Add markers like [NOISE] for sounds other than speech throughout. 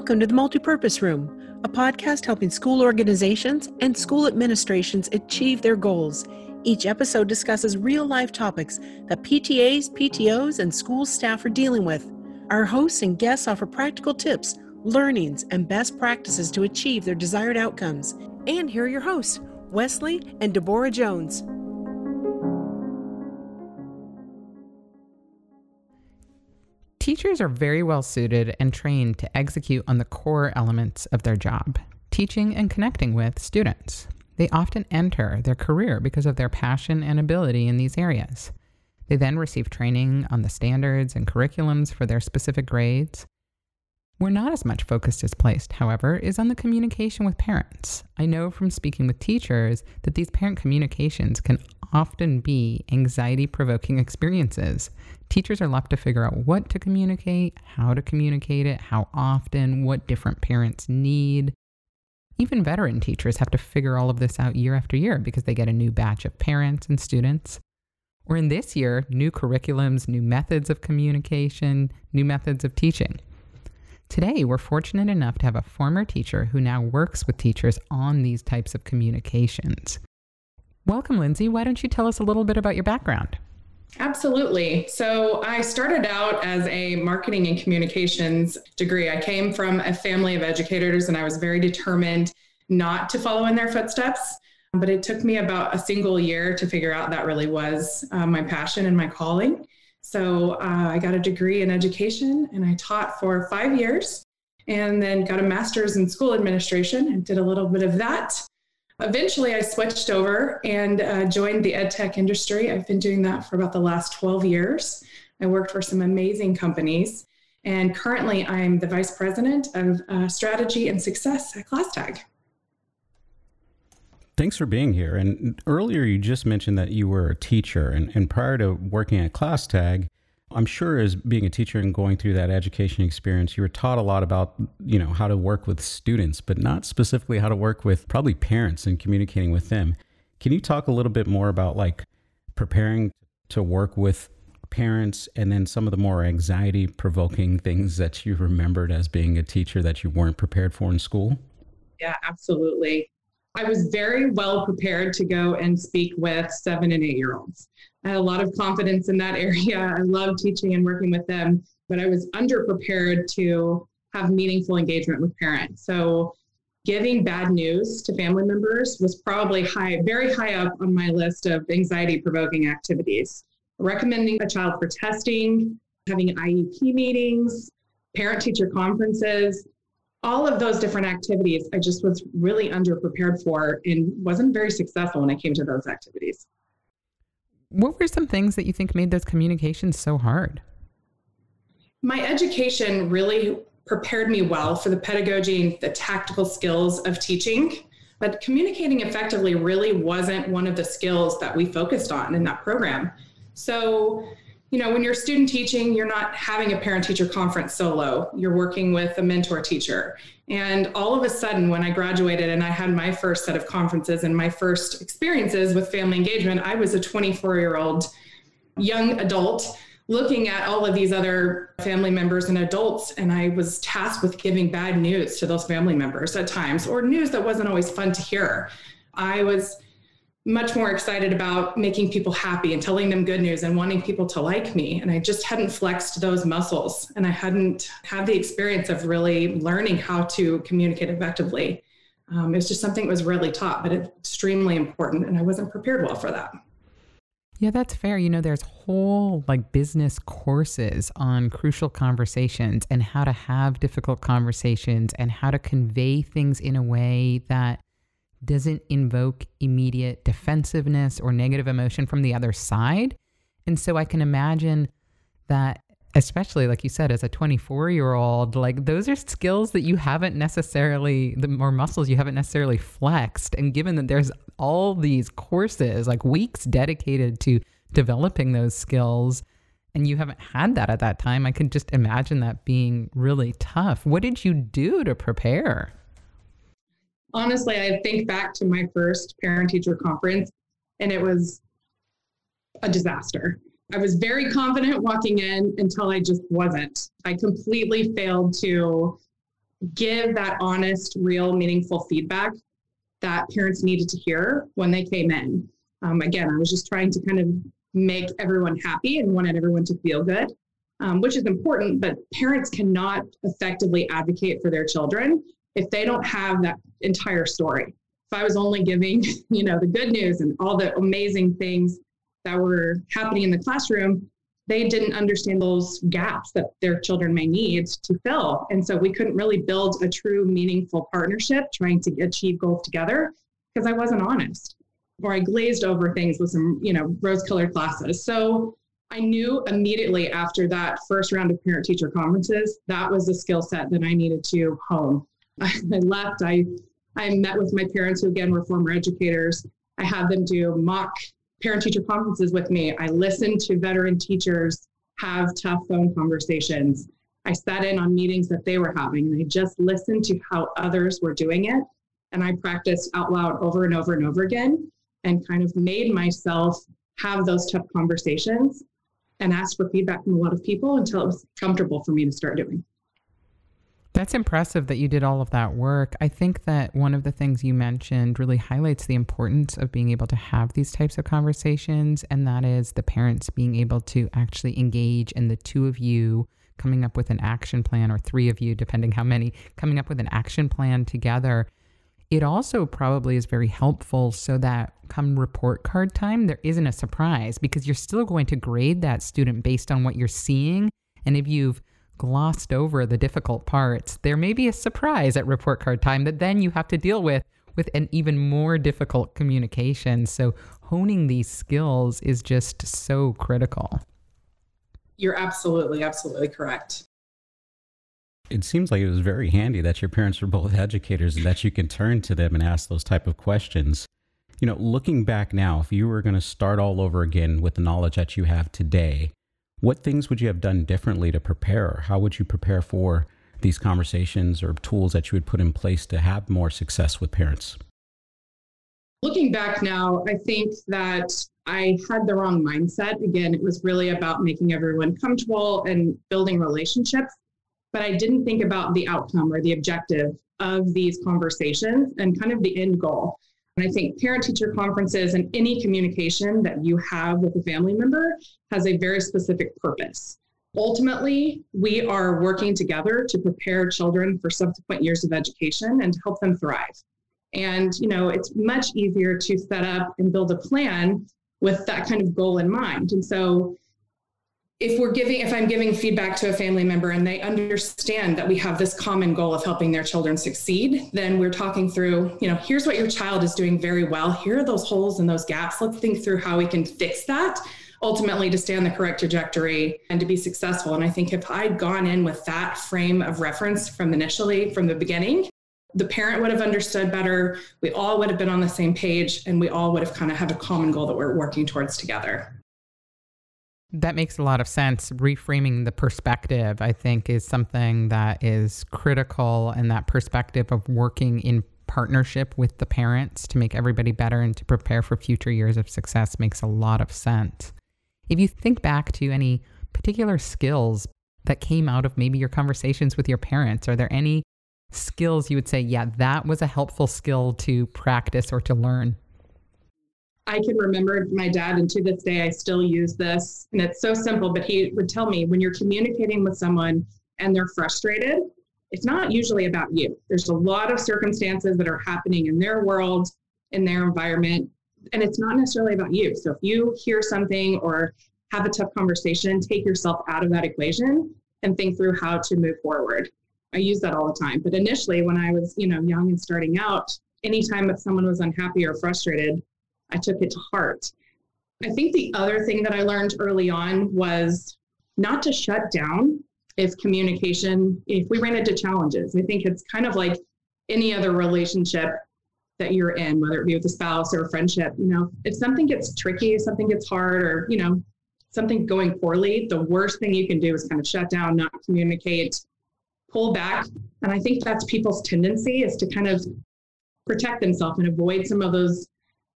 Welcome to the Multipurpose Room, a podcast helping school organizations and school administrations achieve their goals. Each episode discusses real life topics that PTAs, PTOs, and school staff are dealing with. Our hosts and guests offer practical tips, learnings, and best practices to achieve their desired outcomes. And here are your hosts, Wesley and Deborah Jones. Teachers are very well suited and trained to execute on the core elements of their job teaching and connecting with students. They often enter their career because of their passion and ability in these areas. They then receive training on the standards and curriculums for their specific grades. Where not as much focus is placed, however, is on the communication with parents. I know from speaking with teachers that these parent communications can often be anxiety provoking experiences. Teachers are left to figure out what to communicate, how to communicate it, how often, what different parents need. Even veteran teachers have to figure all of this out year after year because they get a new batch of parents and students. Or in this year, new curriculums, new methods of communication, new methods of teaching. Today, we're fortunate enough to have a former teacher who now works with teachers on these types of communications. Welcome, Lindsay. Why don't you tell us a little bit about your background? Absolutely. So I started out as a marketing and communications degree. I came from a family of educators and I was very determined not to follow in their footsteps. But it took me about a single year to figure out that really was uh, my passion and my calling. So uh, I got a degree in education and I taught for five years and then got a master's in school administration and did a little bit of that Eventually, I switched over and uh, joined the ed tech industry. I've been doing that for about the last 12 years. I worked for some amazing companies. And currently, I'm the vice president of uh, strategy and success at ClassTag. Thanks for being here. And earlier, you just mentioned that you were a teacher. And, and prior to working at ClassTag, I'm sure as being a teacher and going through that education experience, you were taught a lot about, you know, how to work with students, but not specifically how to work with probably parents and communicating with them. Can you talk a little bit more about like preparing to work with parents and then some of the more anxiety provoking things that you remembered as being a teacher that you weren't prepared for in school? Yeah, absolutely. I was very well prepared to go and speak with seven and eight year olds. I had a lot of confidence in that [LAUGHS] area. I love teaching and working with them, but I was underprepared to have meaningful engagement with parents. So giving bad news to family members was probably high, very high up on my list of anxiety provoking activities. Recommending a child for testing, having IEP meetings, parent teacher conferences, all of those different activities, I just was really underprepared for and wasn't very successful when I came to those activities. What were some things that you think made those communications so hard? My education really prepared me well for the pedagogy and the tactical skills of teaching, but communicating effectively really wasn't one of the skills that we focused on in that program. So, you know, when you're student teaching, you're not having a parent teacher conference solo. You're working with a mentor teacher. And all of a sudden, when I graduated and I had my first set of conferences and my first experiences with family engagement, I was a 24 year old young adult looking at all of these other family members and adults. And I was tasked with giving bad news to those family members at times, or news that wasn't always fun to hear. I was much more excited about making people happy and telling them good news and wanting people to like me. And I just hadn't flexed those muscles and I hadn't had the experience of really learning how to communicate effectively. Um, it was just something that was really taught, but it's extremely important. And I wasn't prepared well for that. Yeah, that's fair. You know, there's whole like business courses on crucial conversations and how to have difficult conversations and how to convey things in a way that doesn't invoke immediate defensiveness or negative emotion from the other side. And so I can imagine that, especially like you said, as a 24 year old, like those are skills that you haven't necessarily, the more muscles you haven't necessarily flexed. And given that there's all these courses, like weeks dedicated to developing those skills, and you haven't had that at that time, I can just imagine that being really tough. What did you do to prepare? Honestly, I think back to my first parent teacher conference and it was a disaster. I was very confident walking in until I just wasn't. I completely failed to give that honest, real, meaningful feedback that parents needed to hear when they came in. Um, again, I was just trying to kind of make everyone happy and wanted everyone to feel good, um, which is important, but parents cannot effectively advocate for their children if they don't have that entire story. If I was only giving, [LAUGHS] you know, the good news and all the amazing things that were happening in the classroom, they didn't understand those gaps that their children may need to fill. And so we couldn't really build a true, meaningful partnership trying to achieve goals together because I wasn't honest or I glazed over things with some, you know, rose colored glasses. So I knew immediately after that first round of parent teacher conferences, that was the skill set that I needed to hone. I left, I, I met with my parents who again were former educators. I had them do mock parent teacher conferences with me. I listened to veteran teachers have tough phone conversations. I sat in on meetings that they were having and I just listened to how others were doing it. And I practiced out loud over and over and over again and kind of made myself have those tough conversations and ask for feedback from a lot of people until it was comfortable for me to start doing. That's impressive that you did all of that work. I think that one of the things you mentioned really highlights the importance of being able to have these types of conversations, and that is the parents being able to actually engage and the two of you coming up with an action plan, or three of you, depending how many, coming up with an action plan together. It also probably is very helpful so that come report card time, there isn't a surprise because you're still going to grade that student based on what you're seeing. And if you've glossed over the difficult parts, there may be a surprise at report card time that then you have to deal with with an even more difficult communication. So honing these skills is just so critical. You're absolutely, absolutely correct. It seems like it was very handy that your parents were both educators and that you can turn to them and ask those type of questions. You know, looking back now, if you were going to start all over again with the knowledge that you have today, what things would you have done differently to prepare? How would you prepare for these conversations or tools that you would put in place to have more success with parents? Looking back now, I think that I had the wrong mindset. Again, it was really about making everyone comfortable and building relationships, but I didn't think about the outcome or the objective of these conversations and kind of the end goal. And I think parent teacher conferences and any communication that you have with a family member has a very specific purpose. Ultimately, we are working together to prepare children for subsequent years of education and to help them thrive. And, you know, it's much easier to set up and build a plan with that kind of goal in mind. And so if we're giving if i'm giving feedback to a family member and they understand that we have this common goal of helping their children succeed then we're talking through you know here's what your child is doing very well. Here are those holes and those gaps. Let's think through how we can fix that ultimately to stay on the correct trajectory and to be successful. And i think if i'd gone in with that frame of reference from initially from the beginning the parent would have understood better. We all would have been on the same page and we all would have kind of had a common goal that we're working towards together that makes a lot of sense. Reframing the perspective, I think, is something that is critical, and that perspective of working in partnership with the parents to make everybody better and to prepare for future years of success makes a lot of sense. If you think back to any particular skills that came out of maybe your conversations with your parents, are there any skills you would say, yeah, that was a helpful skill to practice or to learn? I can remember my dad, and to this day, I still use this. And it's so simple, but he would tell me when you're communicating with someone and they're frustrated, it's not usually about you. There's a lot of circumstances that are happening in their world, in their environment, and it's not necessarily about you. So if you hear something or have a tough conversation, take yourself out of that equation and think through how to move forward. I use that all the time. But initially, when I was, you know, young and starting out, anytime that someone was unhappy or frustrated, I took it to heart. I think the other thing that I learned early on was not to shut down if communication, if we ran into challenges. I think it's kind of like any other relationship that you're in, whether it be with a spouse or a friendship. You know, if something gets tricky, if something gets hard, or, you know, something going poorly, the worst thing you can do is kind of shut down, not communicate, pull back. And I think that's people's tendency is to kind of protect themselves and avoid some of those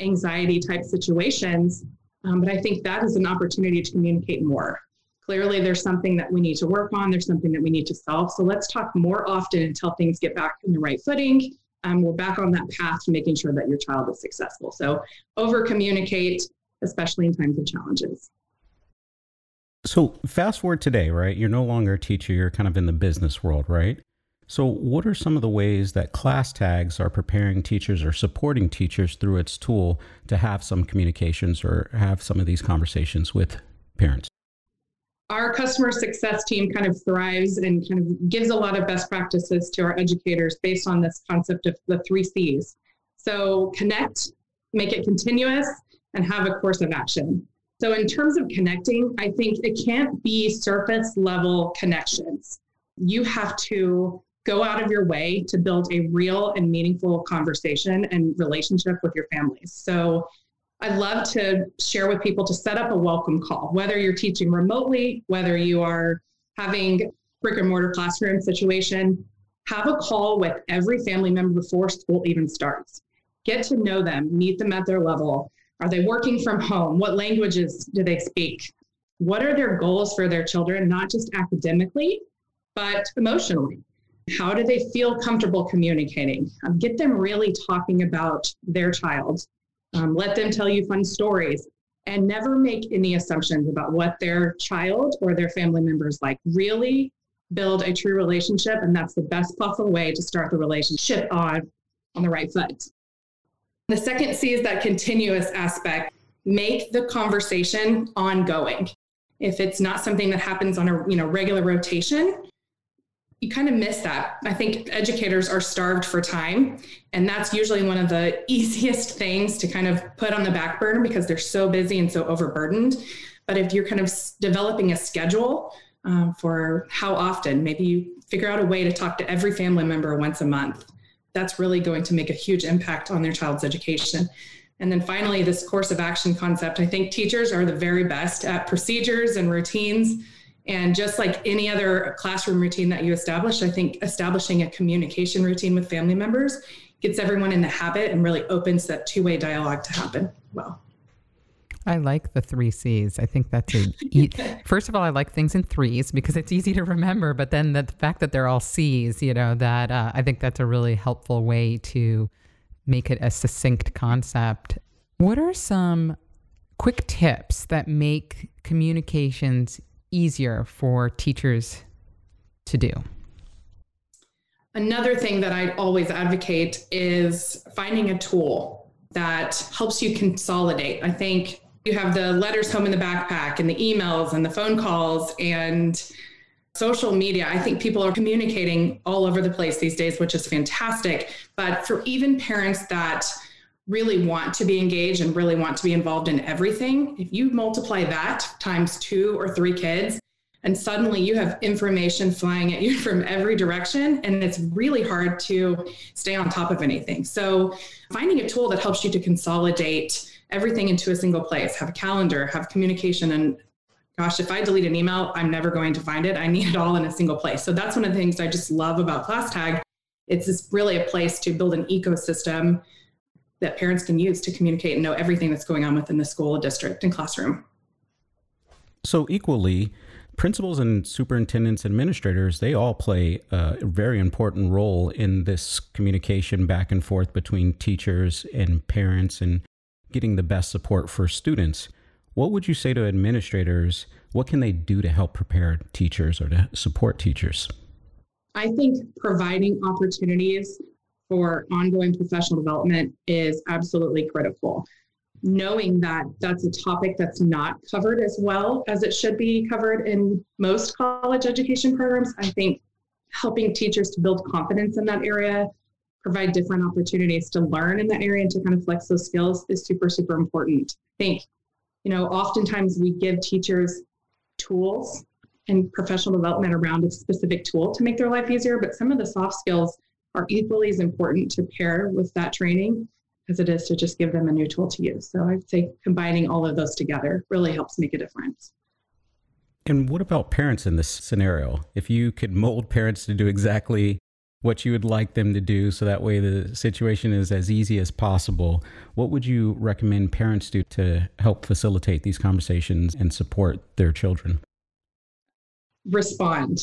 anxiety type situations. Um, but I think that is an opportunity to communicate more Clearly, there's something that we need to work on. There's something that we need to solve. So let's talk more often until things get back in the right footing. Um, we're back on that path to making sure that your child is successful. So over communicate, especially in times of challenges. So fast forward today, right? You're no longer a teacher, you're kind of in the business world, right? So, what are some of the ways that ClassTags are preparing teachers or supporting teachers through its tool to have some communications or have some of these conversations with parents? Our customer success team kind of thrives and kind of gives a lot of best practices to our educators based on this concept of the three C's. So, connect, make it continuous, and have a course of action. So, in terms of connecting, I think it can't be surface level connections. You have to go out of your way to build a real and meaningful conversation and relationship with your families. So I love to share with people to set up a welcome call, whether you're teaching remotely, whether you are having brick and mortar classroom situation, have a call with every family member before school even starts. Get to know them, meet them at their level. Are they working from home? What languages do they speak? What are their goals for their children, not just academically, but emotionally? How do they feel comfortable communicating? Um, get them really talking about their child. Um, let them tell you fun stories and never make any assumptions about what their child or their family members like. Really build a true relationship, and that's the best possible way to start the relationship on, on the right foot. The second C is that continuous aspect. Make the conversation ongoing. If it's not something that happens on a you know regular rotation, you kind of miss that. I think educators are starved for time. And that's usually one of the [LAUGHS] easiest things to kind of put on the back burner because they're so busy and so overburdened. But if you're kind of developing a schedule um, for how often, maybe you figure out a way to talk to every family member once a month, that's really going to make a huge impact on their child's education. And then finally, this course of action concept. I think teachers are the very best at procedures and routines and just like any other classroom routine that you establish, I think establishing a communication routine with family members gets everyone in the habit and really opens that two way dialogue to happen well. I like the three C's. I think that's a. [LAUGHS] E- First of all, I like things in threes because it's easy to remember. But then the fact that they're all C's, you know, that uh, I think that's a really helpful way to make it a succinct concept. What are some quick tips that make communications easier for teachers to do? Another thing that I always advocate is finding a tool that helps you consolidate. I think you have the letters home in the backpack and the emails and the phone calls and social media. I think people are communicating all over the place these days, which is fantastic. But for even parents that really want to be engaged and really want to be involved in everything, if you multiply that times two or three kids, and suddenly you have information flying at you [LAUGHS] from every direction, and it's really hard to stay on top of anything. So, finding a tool that helps you to consolidate everything into a single place, have a calendar, have communication, and gosh, if I delete an email, I'm never going to find it. I need it all in a single place. So, that's one of the things I just love about ClassTag. It's just really a place to build an ecosystem that parents can use to communicate and know everything that's going on within the school district and classroom. So, equally, principals and superintendents, administrators, they all play a very important role in this communication back and forth between teachers and parents and getting the best support for students. What would you say to administrators? What can they do to help prepare teachers or to support teachers? I think providing opportunities for ongoing professional development is absolutely critical. Knowing that that's a topic that's not covered as well as it should be covered in most college education programs, I think helping teachers to build confidence in that area, provide different opportunities to learn in that area and to kind of flex those skills is super, super important. I think, you know, oftentimes we give teachers tools and professional development around a specific tool to make their life easier, but some of the soft skills are equally as important to pair with that training as it is to just give them a new tool to use. So I'd say combining all of those together really helps make a difference. And what about parents in this scenario? If you could mold parents to do exactly what you would like them to do so that way the situation is as easy as possible, what would you recommend parents do to help facilitate these conversations and support their children? respond.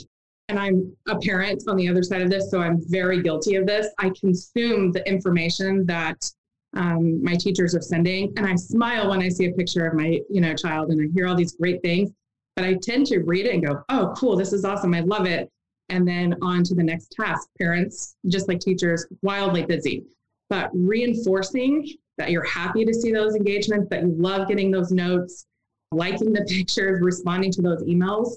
And I'm a parent on the other side of this, so I'm very guilty of this. I consume the information that um, my teachers are sending, and I smile when I see a picture of my you know child, and I hear all these great things. But I tend to read it and go, "Oh, cool! This is awesome! I love it." And then on to the next task. Parents, just like teachers, wildly busy, but reinforcing that you're happy to see those engagements, that you love getting those notes, liking the [LAUGHS] pictures, responding to those emails.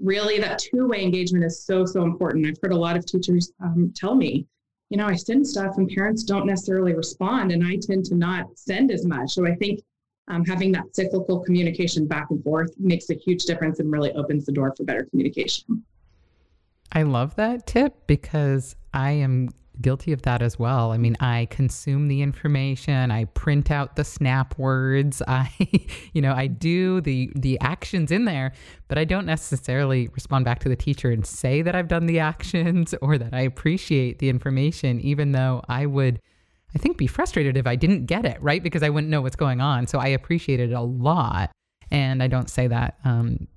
Really, that two way engagement is so, so important. I've heard a lot of teachers um, tell me, you know, I send stuff and parents don't necessarily respond, and I tend to not send as much. So I think um, having that cyclical communication back and forth makes a huge difference and really opens the door for better communication. I love that tip because I am guilty of that as well. I mean, I consume the information, I print out the snap words, [LAUGHS] I you know, I do the the actions in there, but I don't necessarily respond back to the teacher and say that I've done the actions or that I appreciate the information even though I would I think be frustrated if I didn't get it, right? Because I wouldn't know what's going on. So I appreciate it a lot. And I don't say that um,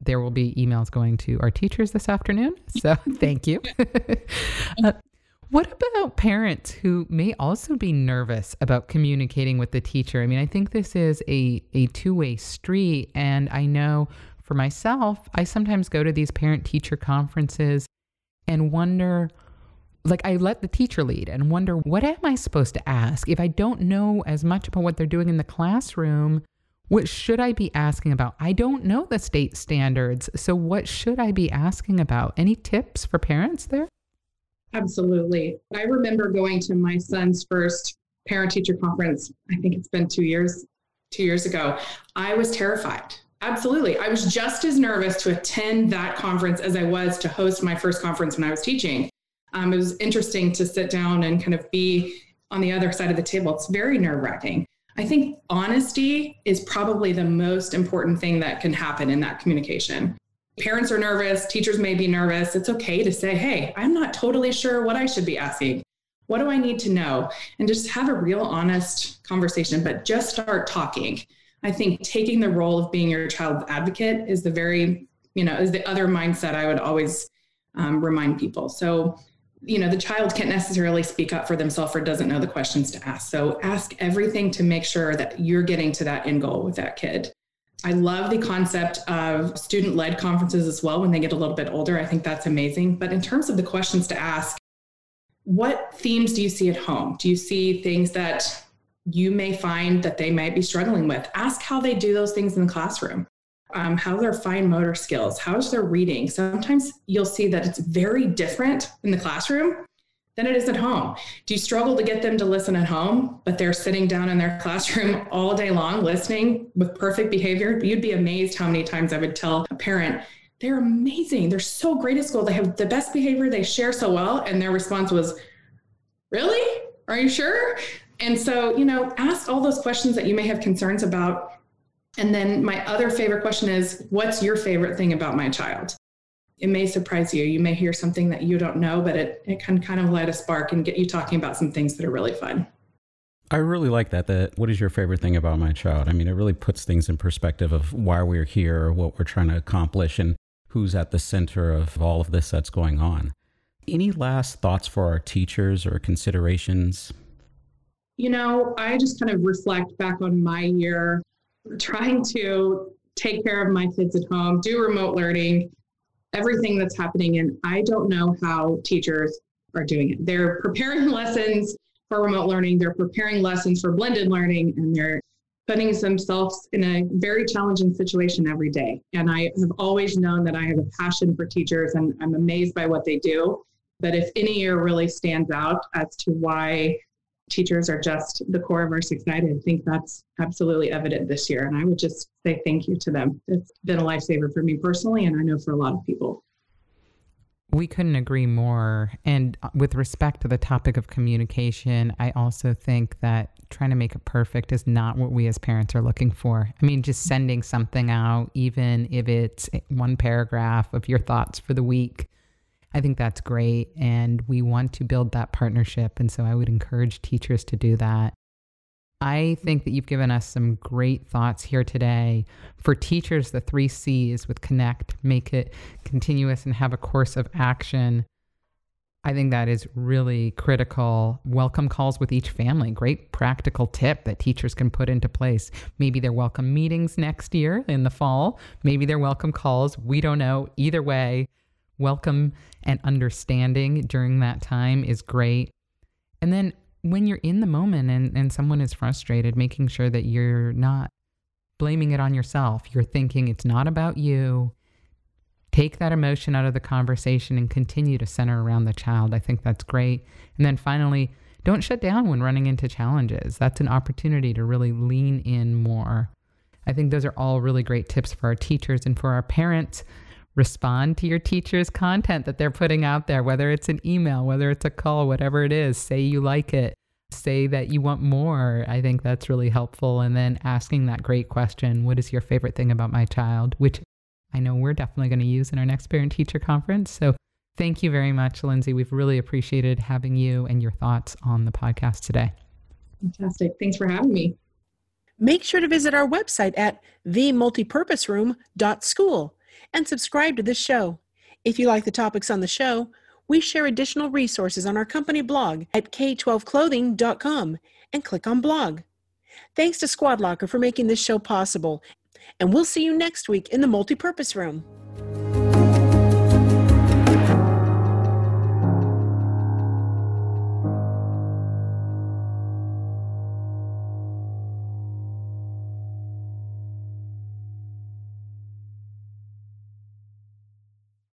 there will be emails going to our teachers this afternoon. So [LAUGHS] thank you. [LAUGHS] uh, what about parents who may also be nervous about communicating with the teacher? I mean, I think this is a, a two way street. And I know for myself, I sometimes go to these parent teacher conferences and wonder, like, I let the teacher lead and wonder, what am I supposed to ask? If I don't know as much about what they're doing in the classroom, what should I be asking about? I don't know the state standards. So, what should I be asking about? Any tips for parents there? Absolutely. I remember going to my son's first parent teacher conference. I think it's been two years, two years ago. I was terrified. Absolutely. I was just as nervous to attend that conference as I was to host my first conference when I was teaching. Um, it was interesting to sit down and kind of be on the other side of the table. It's very nerve wracking. I think honesty is probably the most important thing that can happen in that communication parents are nervous, teachers may be nervous. It's okay to say, hey, I'm not totally sure what I should be asking. What do I need to know? And just have a real honest conversation, but just start talking. I think taking the role of being your child's advocate is the very, you know, is the other mindset I would always um, remind people. So, you know, the child can't necessarily speak up for themselves or doesn't know the questions to ask. So ask everything to make sure that you're getting to that end goal with that kid. I love the concept of student led conferences as well when they get a little bit older. I think that's amazing. But in terms of the questions to ask, what themes do you see at home? Do you see things that you may find that they might be struggling with? Ask how they do those things in the classroom. Um, how their fine motor skills? How's their reading? Sometimes you'll see that it's very different in the classroom than it is at home. Do you struggle to get them to listen at home, but they're sitting down in their [LAUGHS] classroom all day long listening with perfect behavior? You'd be amazed how many times I would tell a parent, they're amazing. They're so great at school. They have the best behavior. They share so well. And their response was, Really? Are you sure? And so, you know, ask all those questions that you may have concerns about. And then my other favorite question is, What's your favorite thing about my child? It may surprise you. You may hear something that you don't know, but it, it can kind of light a spark and get you talking about some things that are really fun. I really like that. That what is your favorite thing about my child? I mean, it really puts things in perspective of why we're here, what we're trying to accomplish, and who's at the center of all of this that's going on. Any last thoughts for our teachers or considerations? You know, I just kind of reflect back on my year trying to take care of my kids at home, do remote learning, everything that's happening. And I don't know how teachers are doing it. They're preparing [LAUGHS] lessons for remote learning, they're preparing lessons for blended learning, and they're putting themselves in a very challenging situation every day. And I have always known that I have a passion for teachers and I'm amazed by what they do. But if any year really stands out as to why teachers are just the core of our society. I think that's absolutely evident this year. And I would just say thank you to them. It's been a lifesaver for me personally, and I know for a lot of people. We couldn't agree more. And uh, with respect to the topic of communication, I also think that trying to make it perfect is not what we as parents are looking for. I mean, just sending something out, even if it's one paragraph of your thoughts for the week, I think that's great. And we want to build that partnership. And so I would encourage teachers to do that. I think that you've given us some great thoughts here today. For teachers, the three C's with connect, make it continuous, and have a course of action. I think that is really critical. Welcome calls with each family. Great practical tip that teachers can put into place. Maybe their welcome meetings next year in the fall. Maybe their welcome calls. We don't know. Either way, welcome and understanding during that time is great. And then when you're in the moment and, and someone is frustrated, making sure that you're not blaming it on yourself. You're thinking it's not about you. Take that emotion out of the conversation and continue to center around the child. I think that's great. And then finally, don't shut down when running into challenges. That's an opportunity to really lean in more. I think those are all really great tips for our teachers and for our parents. Respond to your teacher's content that they're putting out there, whether it's an email, whether it's a call, whatever it is. Say you like it say that you want more. I think that's really helpful. And then asking that great question what is your favorite thing about my child? Which I know we're definitely going to use in our next parent teacher conference. So thank you very much, Lindsay. We've really appreciated having you and your thoughts on the podcast today. Fantastic. Thanks for having me. Make sure to visit our website at themultipurposeroom.school and subscribe to this show. If you like the topics on the show, we share additional resources on our company blog at k12clothing.com and click on blog. Thanks to SquadLocker for making this show possible, and we'll see you next week in the multipurpose room.